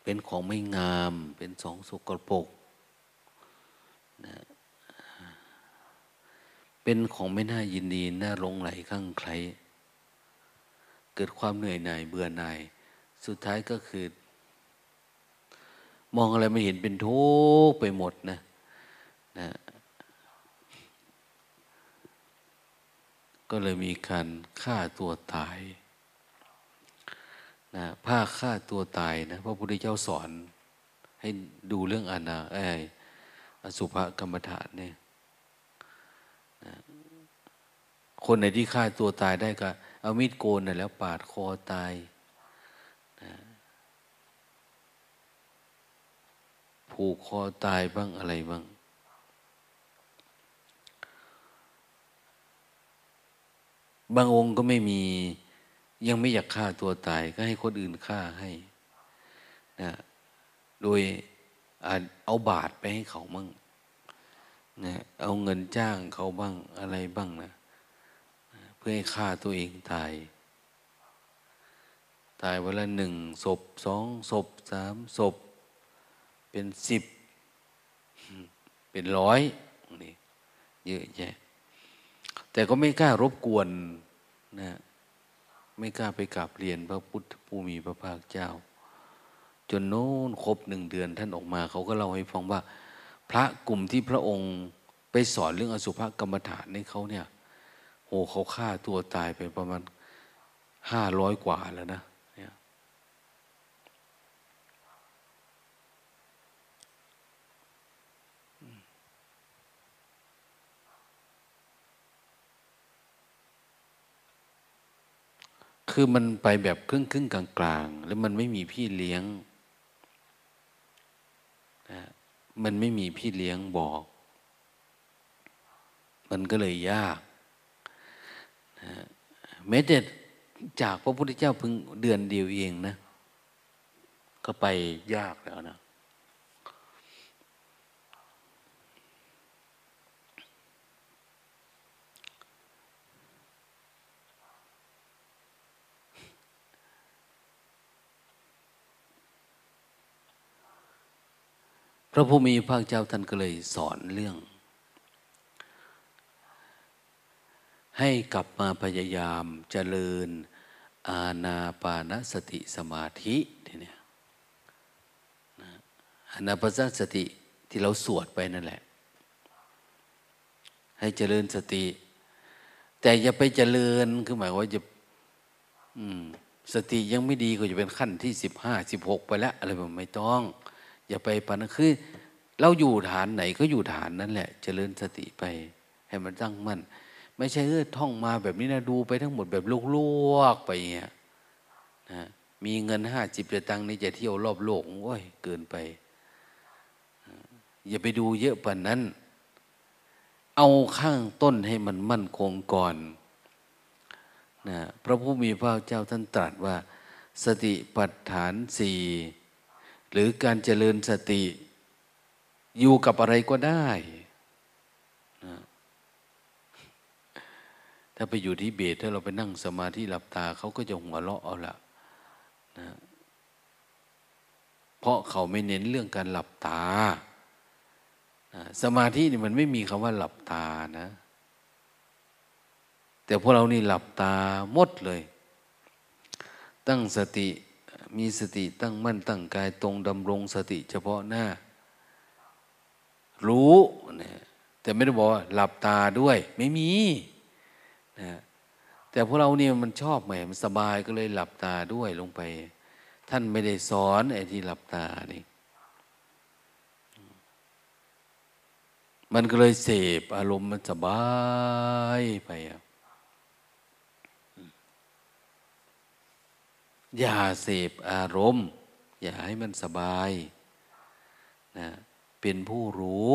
เป็นของไม่งาม เป็นสองสกปรกนะเป็นของไม่น่ายินดี น่าลงไหลข้างใคร เกิดความเหนื่อยหน่ายเบื่อหน่าย สุดท้ายก็คือ มองอะไรไม่เห็นเป็นทุกข์ไปหมดนะนะก็เลยมีการฆ่าตัวตาย นะผ้าฆ่าตัวตายนะพระพุทธเจ้าสอน ให้ดูเรื่องอนาไออสุภกรรมฐานเนี่ยนะคนไหนที่ฆ่าตัวตายได้ก็เอามีดโกนนะแล้วปาดคอตายนะผูกคอตายบ้างอะไรบ้าง บางองค์ก็ไม่มี ยังไม่อยากฆ่าตัวตาย ก็ให้คนอื่นฆ่าให้นะโดยเอาบาทไปให้เขาบ้างนะเอาเงินจ้างเขาบ้างอะไรบ้างนะเพื่อให้ฆ่าตัวเองตาย ตายวันละหนึ่งศพสองศพสามศพ เป็นสิบ เป็นร้อยนี่เยอะแยะ แต่ก็ไม่กล้ารบกวนนะ ไม่กล้าไปกราบเรียนพระพุทธผู้มีพระภาคเจ้า จนโน้นครบหนึ่งเดือนท่านออกมา เขาก็เล่าให้ฟังว่า พระกลุ่มที่พระองค์ไปสอนเรื่องอสุภกรรมฐานในเขาเนี่ยโหเขาฆ่าตัวตายไปประมาณห้าร้อยกว่าแล้วนะ คือมันไปแบบครึ่งครึ่งกลางกลางแล้วมันไม่มีพี่เลี้ยงนะมันไม่มีพี่เลี้ยงบอก มันก็เลยยากนะแม้แต่จากพระพุทธเจ้าเพิ่งเดือนเดียวเองนะ ก็ไปยากแล้วนะ พระผู้มีพระเจ้าท่านก็เลยสอนเรื่อง ให้กลับมาพยายามเจริญอาณาปานสติสมาธิทีเนี้ยอาณาปานสติที่เราสวดไปนั่นแหละ ให้เจริญสติ แต่อย่าไปเจริญคือหมายว่าจะสติยังไม่ดีก็จะเป็นขั้นที่สิบห้าสิบหกไปแล้ว อะไรแบบไม่ต้อง อย่าไปปานคือ เราอยู่ฐานไหนก็อยู่ฐานนั้นแหละ เจริญสติไป ให้มันตั้งมั่นไม่ใช่เออท่องมาแบบนี้นะดูไปทั้งหมดแบบลวกๆไปเงี้ยนะมีเงินห้าจิบจะตังนี่จะเที่ยวรอบโลกโอ้ยเกินไป อย่าไปดูเยอะปานนั้น เอาข้างต้นให้มันมั่นคงก่อนนะพระผู้มีพระเจ้าท่านตรัสว่า สติปัฏฐานสี่ หรือการเจริญสติ อยู่กับอะไรก็ได้นะถ้าไปอยู่ที่เบสถ้าเราไปนั่งสมาธิหลับตาเขาก็จะหัวเราะเอาละนะเพราะเขาไม่เน้นเรื่องการหลับตาสมาธินี่มันไม่มีคำว่าหลับตานะ แต่พวกเรานี่หลับตาหมดเลย ตั้งสติ มีสติตั้งมั่นตั้งกายตรงดำรงสติเฉพาะหน้า รู้นะแต่ไม่ได้บอกว่าหลับตาด้วย ไม่มีนะแต่พวกเราเนี่ยมันชอบไหมมันสบายก็เลยหลับตาด้วยลงไป ท่านไม่ได้สอนไอ้ที่หลับตานี่มันก็เลยเสพอารมณ์มันสบายไปอะ อย่าเสพอารมณ์ อย่าให้มันสบายนะเป็นผู้รู้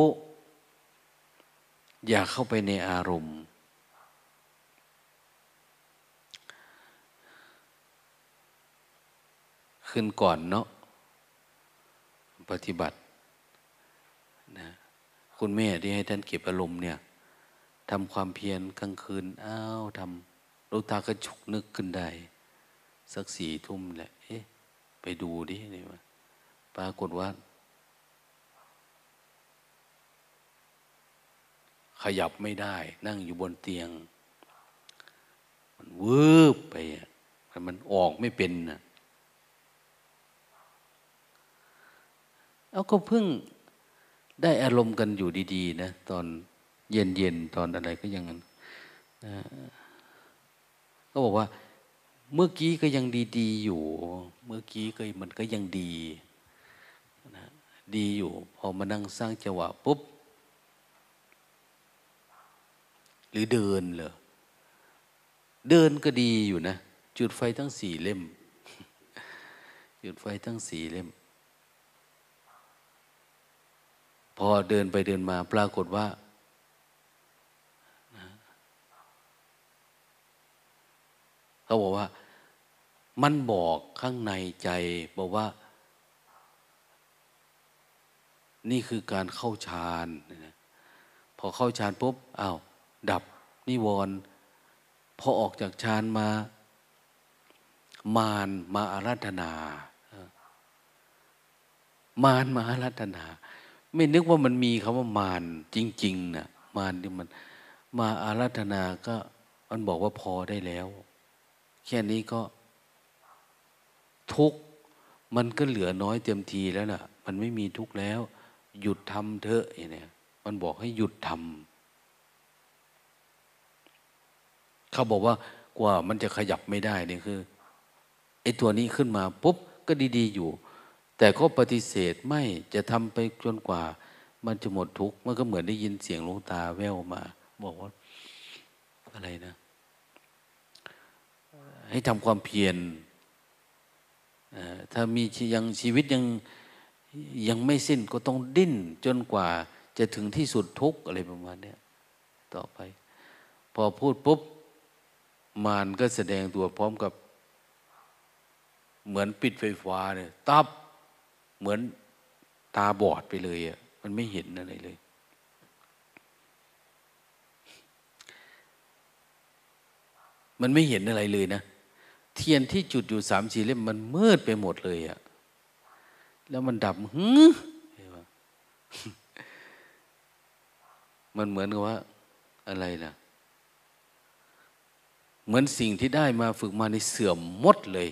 อย่าเข้าไปในอารมณ์ขึ้นก่อนเนาะปฏิบัตินะคุณแม่ที่ให้ท่านเก็บอารมณ์เนี่ยทำความเพียรกลางคืนอ้าวทำลูกตาก็ฉุกนึกขึ้นได้ สักสี่ทุ่มแหละ เอ๊ะ ไปดูดินี่ว่าปรากฏว่า ขยับไม่ได้ นั่งอยู่บนเตียง มันวืบไปอะมันออกไม่เป็นนะเอาก็เพิ่งได้อารมณ์กันอยู่ดี ๆ นะ ตอนเย็นๆ ตอนอะไรก็ยังนั้นก็บอกว่า เมื่อกี้ก็ยังดีๆอยู่ เมื่อกี้ก็มันก็ยังดีนะดีอยู่ พอมานั่งสร้างจังหวะปุ๊บ หรือเดินเหรอเดินก็ดีอยู่นะ จุดไฟทั้งสี่เล่ม จุดไฟทั้งสี่เล่ม พอเดินไปเดินมาปรากฏว่าเขาบอกว่า มันบอกข้างในใจบอกว่า นี่คือการเข้าฌานพอเข้าฌานปุ๊บอ้าวดับนิวรณ์พอออกจากฌานมา มารมาอารัธนา มารมาอารัธนา ไม่นึกว่ามันมีคำว่ามารจริงๆนะมารที่มัน มาอารัธนาก็มันบอกว่าพอได้แล้ว แค่นี้ก็ ทุกมันก็เหลือน้อยเต็มทีแล้วล่ะ มันไม่มีทุกแล้ว หยุดทำเถอะเนี่ยมันบอกให้หยุดทำเขาบอกว่ากว่ามันจะขยับไม่ได้เนี่ยคือไอ้ตัวนี้ขึ้นมาปุ๊บก็ดีๆอยู่ แต่ก็ปฏิเสธไม่จะทำไปจนกว่า มันจะหมดทุกข์มันก็เหมือนได้ยินเสียงลุงตาแววมา บอกว่าอะไรนะ ให้ทำความเพียร ถ้ามียังชีวิตยังยังไม่สิ้นก็ต้องดิ้นจนกว่าจะถึงที่สุดทุกข์อะไรประมาณนี้ต่อไป พอพูดปุ๊บมารก็แสดงตัวพร้อมกับ เหมือนปิดไฟฟ้าเนี่ยตับเหมือนตาบอดไปเลยอะมันไม่เห็นอะไรเลย มันไม่เห็นอะไรเลยนะ เทียนที่จุดอยู่สามสี่เล่มมันมืดไปหมดเลยอะแล้วมันดับฮึมันเหมือนกับว่า อะไรล่ะ เหมือนสิ่งที่ได้มาฝึกมาในเสื่อมหมดเลย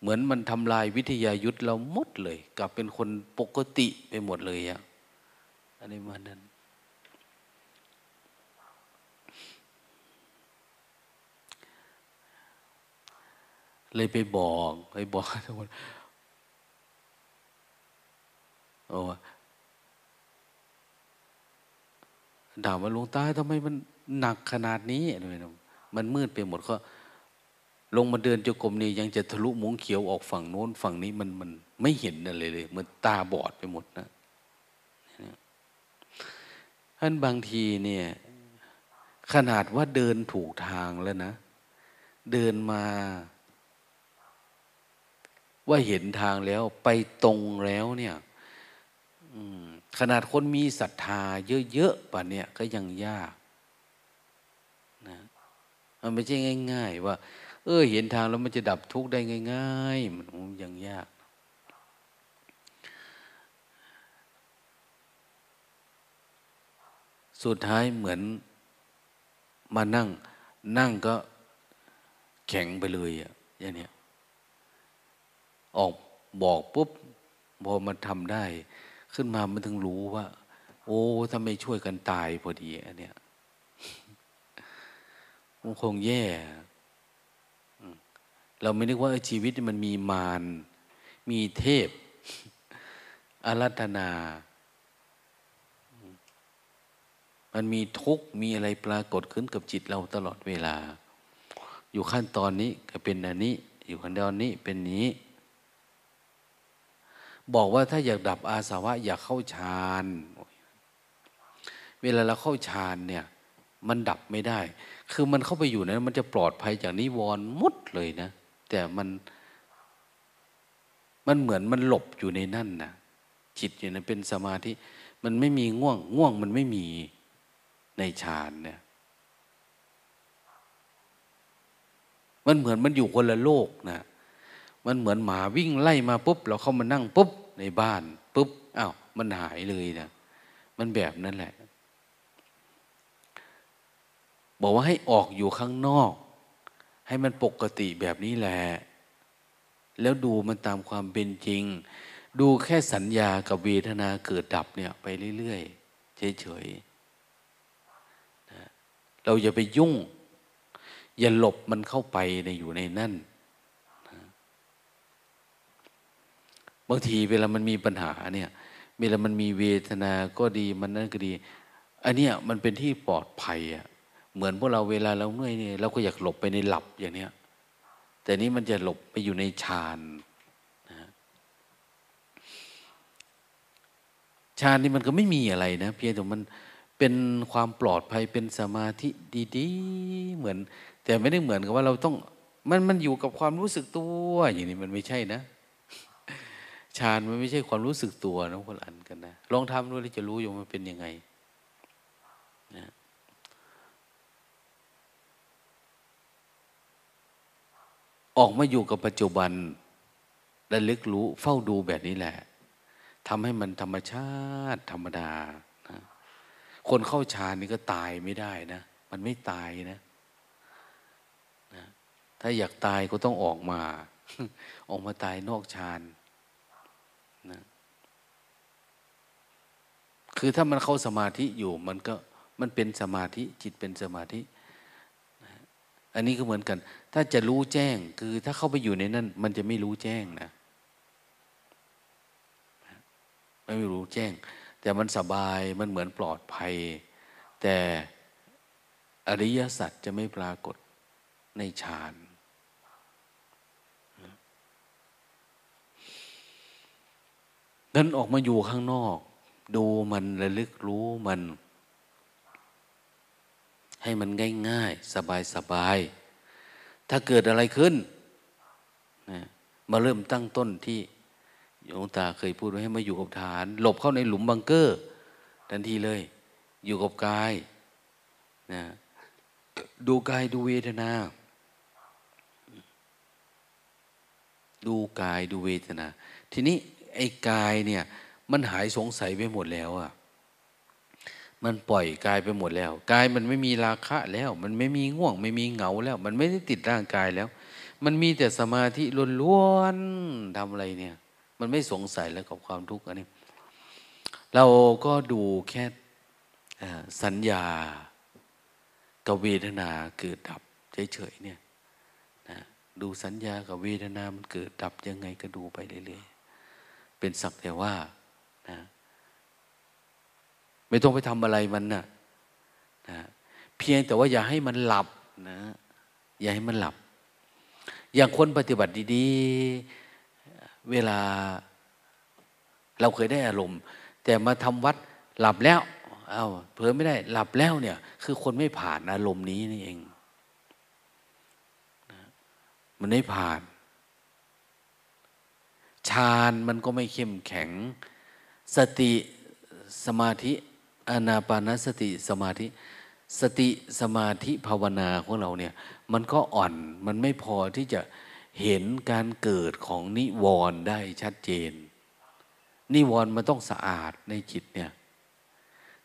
เหมือนมันทำลายวิทยายุทธเราหมดเลย กลับเป็นคนปกติไปหมดเลยอะอันนี้มานั้น เลยไปบอกไปบอกทุกคนโอ้ด่าว่าหลวงตาทำไมมันหนักขนาดนี้มันมืดไปหมดก็ลงมาเดินจงกรมนี่ยังจะทะลุมุ้งเขียวออกฝั่งโน้นฝั่งนี้มันมันไม่เห็นอะไรเลยเหมือนตาบอดไปหมดนะท่านบางทีเนี่ย ขนาดว่าเดินถูกทางแล้วนะ เดินมา ว่าเห็นทางแล้วไปตรงแล้วเนี่ยขนาดคนมีศรัทธาเยอะๆป่ะเนี่ยก็ยังยากนะมันไม่ใช่ง่าย ๆ ว่า เออ เห็นทางแล้วมันจะดับทุกข์ได้ง่าย ๆ มันยังยาก สุดท้ายเหมือนมานั่ง นั่งก็แข็งไปเลยอะอย่างนี้ย ออกบอกปุ๊บพอมันทำได้ ขึ้นมามันถึงรู้ว่า โอ้ถ้าไม่ช่วยกันตายพอดีอันเนี้ยมันคงแย่ เราไม่นึกว่าชีวิตมันมีมาร มีเทพ อารัธนา มันมีทุกข์มีอะไรปรากฏขึ้นกับจิตเราตลอดเวลา อยู่ขั้นตอนนี้ก็เป็นอันนี้ อยู่ขั้นตอนนี้เป็นนี้ บอกว่าถ้าอยากดับอาสวะ อยากเข้าฌาน เวลาเราเข้าฌานเนี่ย มันดับไม่ได้ คือมันเข้าไปอยู่นะมันจะปลอดภัยจากนิวรณ์มุดเลยนะ แต่มันมันเหมือนมันหลบอยู่ในนั่นนะจิตอยู่นั้นเป็นสมาธิ มันไม่มีง่วง ง่วงมันไม่มีในฌานเนี่ย มันเหมือนมันอยู่คนละโลกนะ มันเหมือนหมาวิ่งไล่มาปุ๊บ เราเข้ามานั่งปุ๊บในบ้านปุ๊บอ้าวมันหายเลยนะมันแบบนั้นแหละ บอกว่าให้ออกอยู่ข้างนอก ให้มันปกติแบบนี้แหละ แล้วดูมันตามความเป็นจริง ดูแค่สัญญากับเวทนาเกิดดับเนี่ย ไปเรื่อยๆเฉยๆเราอย่าไปยุ่ง อย่าหลบมันเข้าไปในอยู่ในนั่น บางทีเวลามันมีปัญหาเนี่ย เวลามันมีเวทนาก็ดีมันนั่นก็ดี อันเนี้ยมันเป็นที่ปลอดภัยอะเหมือนพวกเราเวลาเราเมื่อยเนี่ยเราก็อยากหลบไปในหลับอย่างเนี้ย แต่นี้มันจะหลบไปอยู่ในฌานฌานนี่มันก็ไม่มีอะไรนะ เพียงแต่มันเป็นความปลอดภัยเป็นสมาธิดีๆ เหมือน แต่ไม่ได้เหมือนกับว่าเราต้องมันมันอยู่กับความรู้สึกตัว อย่างนี้มันไม่ใช่นะ ฌานมันไม่ใช่ความรู้สึกตัวนะคนอันกันนะลองทำดูแล้วจะรู้อยู่มันเป็นยังไงนะออกมาอยู่กับปัจจุบันและลึกรู้เฝ้าดูแบบนี้แหละทำให้มันธรรมชาติธรรมดานะคนเข้าฌานนี่ก็ตายไม่ได้นะ มันไม่ตายนะนะ ถ้าอยากตายก็ต้องออกมา ออกมาตายนอกฌาน นะคือถ้ามันเข้าสมาธิอยู่มันก็มันเป็นสมาธิจิตเป็นสมาธินะอันนี้ก็เหมือนกัน ถ้าจะรู้แจ้งคือถ้าเข้าไปอยู่ในนั้น มันจะไม่รู้แจ้งนะไม่รู้แจ้ง แต่มันสบายมันเหมือนปลอดภัย แต่อริยสัจจะไม่ปรากฏในฌาน นั้นออกมาอยู่ข้างนอก ดูมันระลึกรู้มัน ให้มันง่ายง่ายสบายสบาย ถ้าเกิดอะไรขึ้นนะมาเริ่มตั้งต้นที่หลวงตาเคยพูดไว้ให้มาอยู่กับฐาน หลบเข้าในหลุมบังเกอร์ทันทีเลย อยู่กับกายนะดูกายดูเวทนา ดูกายดูเวทนา ทีนี้ ไอ้กายเนี่ย มันหายสงสัยไปหมดแล้วอะมันปล่อยกายไปหมดแล้วกายมันไม่มีราคะแล้ว มันไม่มีง่วง ไม่มีเหงาแล้ว มันไม่ได้ติดร่างกายแล้ว มันมีแต่สมาธิล้วนๆทำอะไรเนี่ย มันไม่สงสัยแล้วกับความทุกข์อันนี้ เราก็ดูแค่สัญญากับเวทนาเกิดดับเฉยๆเนี่ยนะดูสัญญากับเวทนามันเกิดดับยังไงก็ดูไปเรื่อยๆ เป็นสักแต่ว่านะไม่ต้องไปทำอะไรมันนะนะเพียงแต่ว่าอย่าให้มันหลับนะอย่าให้มันหลับ อย่างคนปฏิบัติดีๆ เวลาเราเคยได้อารมณ์ แต่มาทำวัดหลับแล้วเอา้าเผลอไม่ได้หลับแล้วเนี่ย คือคนไม่ผ่านอารมณ์นี้นี่เอง มันไม่ผ่าน ฌานมันก็ไม่เข้มแข็ง สติสมาธิอนาปานสติสมาธิ สติสมาธิภาวนาของเราเนี่ย มันก็อ่อนมันไม่พอที่จะเห็นการเกิดของนิวรณ์ได้ชัดเจน นิวรณ์มันต้องสะอาดในจิตเนี่ย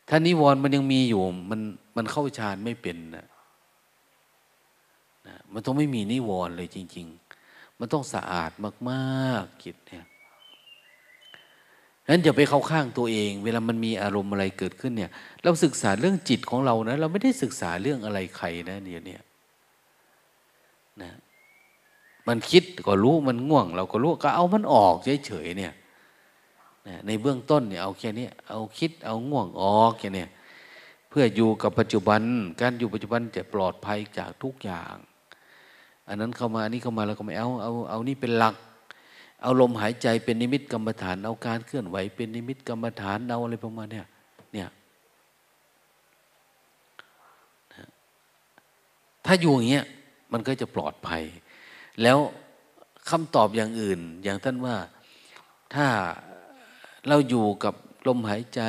ถ้านิวรณ์มันยังมีอยู่มันมันเข้าฌานไม่เป็นนะมันต้องไม่มีนิวรณ์เลยจริง ๆ มันต้องสะอาดมากๆจิตเนี่ยนั้นอย่าไปเข้าข้างตัวเอง เวลามันมีอารมณ์อะไรเกิดขึ้นเนี่ย เราศึกษาเรื่องจิตของเรานะ เราไม่ได้ศึกษาเรื่องอะไรใครนะเดี๋ยวนี้นะมันคิดก็รู้มันง่วง เราก็รู้ก็เอามันออกเฉยๆเนี่ยในเบื้องต้นเนี่ยเอาแค่นี้เอาคิดเอาง่วงออกแค่นี้เพื่ออยู่กับปัจจุบัน การอยู่ปัจจุบันจะปลอดภัยจากทุกอย่าง อันนั้นเข้ามาอันนี้เข้ามาแล้วก็ไม่เอาเอาเอานี่เป็นหลัก เอาลมหายใจเป็นนิมิตกรรมฐาน เอาการเคลื่อนไหวเป็นนิมิตกรรมฐานเอาอะไรประมาณเนี้ยเนี่ยถ้าอยู่อย่างเงี้ยมันก็จะปลอดภัย แล้วคำตอบอย่างอื่น อย่างท่านว่าถ้าเราอยู่กับลมหายใจ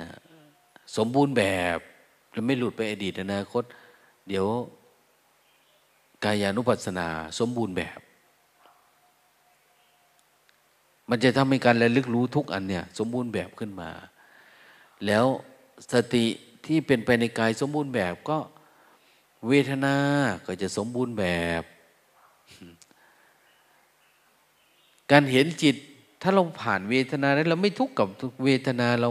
นะสมบูรณ์แบบเราไม่หลุดไปอดีตอนาคต เดี๋ยว กายานุปัสสนาสมบูรณ์แบบ มันจะทำให้การระลึกรู้ทุกอันเนี่ยสมบูรณ์แบบขึ้นมา แล้วสติที่เป็นไปในกายสมบูรณ์แบบก็เวทนาก็จะสมบูรณ์แบบ การเห็นจิตถ้าเราผ่านเวทนาแล้วเราไม่ทุกข์กับเวทนาเรา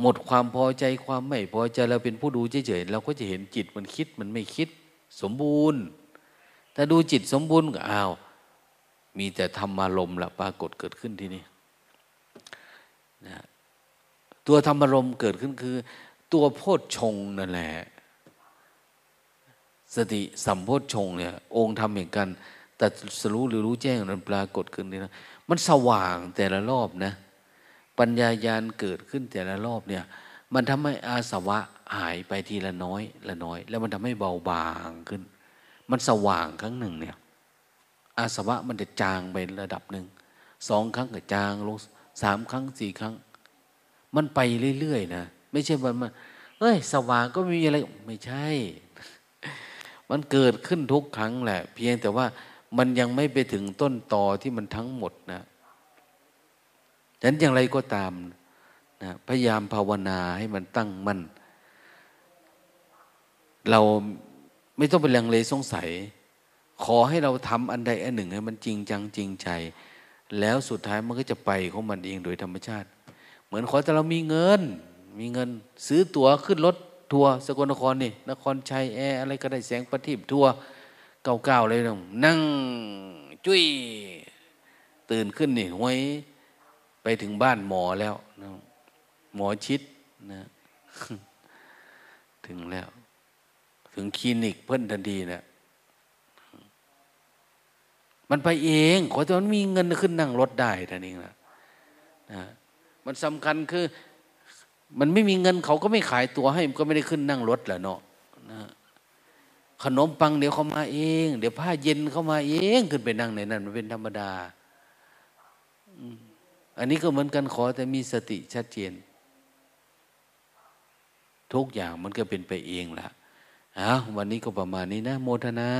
หมดความพอใจความไม่พอใจเราเป็นผู้ดูเฉยๆเราก็จะเห็นจิตมันคิดมันไม่คิด สมบูรณ์ ถ้าดูจิตสมบูรณ์ก็อ้าวมีแต่ธรรมารมละปรากฏเกิดขึ้นที่นี่นะตัวธรรมารมเกิดขึ้นคือ ตัวโพชฌงนั่นแหละสติสัมโพชฌงเนี่ยองค์ธรรมแห่งการตัดสรู้หรือรู้แจ้งนั้นปรากฏขึ้นนี่นะมันสว่างแต่ละรอบนะปัญญายาณเกิดขึ้นแต่ละรอบเนี่ย มันทำให้อาสวะหายไปทีละน้อย ละน้อย แล้วมันทำให้เบาบางขึ้น มันสว่างครั้งหนึ่งเนี่ย อาสวะมันจะจางไประดับหนึ่งสองครั้งก็จางลงสามครั้งสี่ครั้ง มันไปเรื่อยๆนะไม่ใช่ว่ามันเอ้ย สว่างก็มีอะไรไม่ใช่ มันเกิดขึ้นทุกครั้งแหละ เพียงแต่ว่ามันยังไม่ไปถึงต้นตอที่มันทั้งหมดนะฉะนั้นอย่างไรก็ตาม นะพยายามภาวนาให้มันตั้งมั่น เราไม่ต้องไปลังเลสงสัย ขอให้เราทำอันใดอันหนึ่งให้มันจริงจังจริงใจ แล้วสุดท้ายมันก็จะไปของมันเองโดยธรรมชาติ เหมือนขอแต่เรามีเงิน มีเงิน ซื้อตั๋วขึ้นรถทัวร์สกลนครนี่นครชัยแอร์อะไรก็ได้แสงประทีปทัวร์เก่าๆเลยนะนั่งจุ้ยตื่นขึ้นนี่หวยไปถึงบ้านหมอแล้วนะ หมอชิดนะถึงแล้ว ถึงคลินิกเพิ่นทันทีเนะมันไปเองขอแต่มันมีเงินขึ้นนั่งรถได้ท่านเองนะนะมันสำคัญคือ มันไม่มีเงินเขาก็ไม่ขายตัวให้มันก็ไม่ได้ขึ้นนั่งรถแหละเนาะนะขนมปังเดี๋ยวเขามาเอง เดี๋ยวผ้าเย็นเขามาเองขึ้นไปนั่งในนั้น มันเป็นธรรมดาอันนี้ก็เหมือนกันขอแต่มีสติชัดเจน ทุกอย่างมันก็เป็นไปเองละอะวันนี้ก็ประมาณนี้นะ โมทนา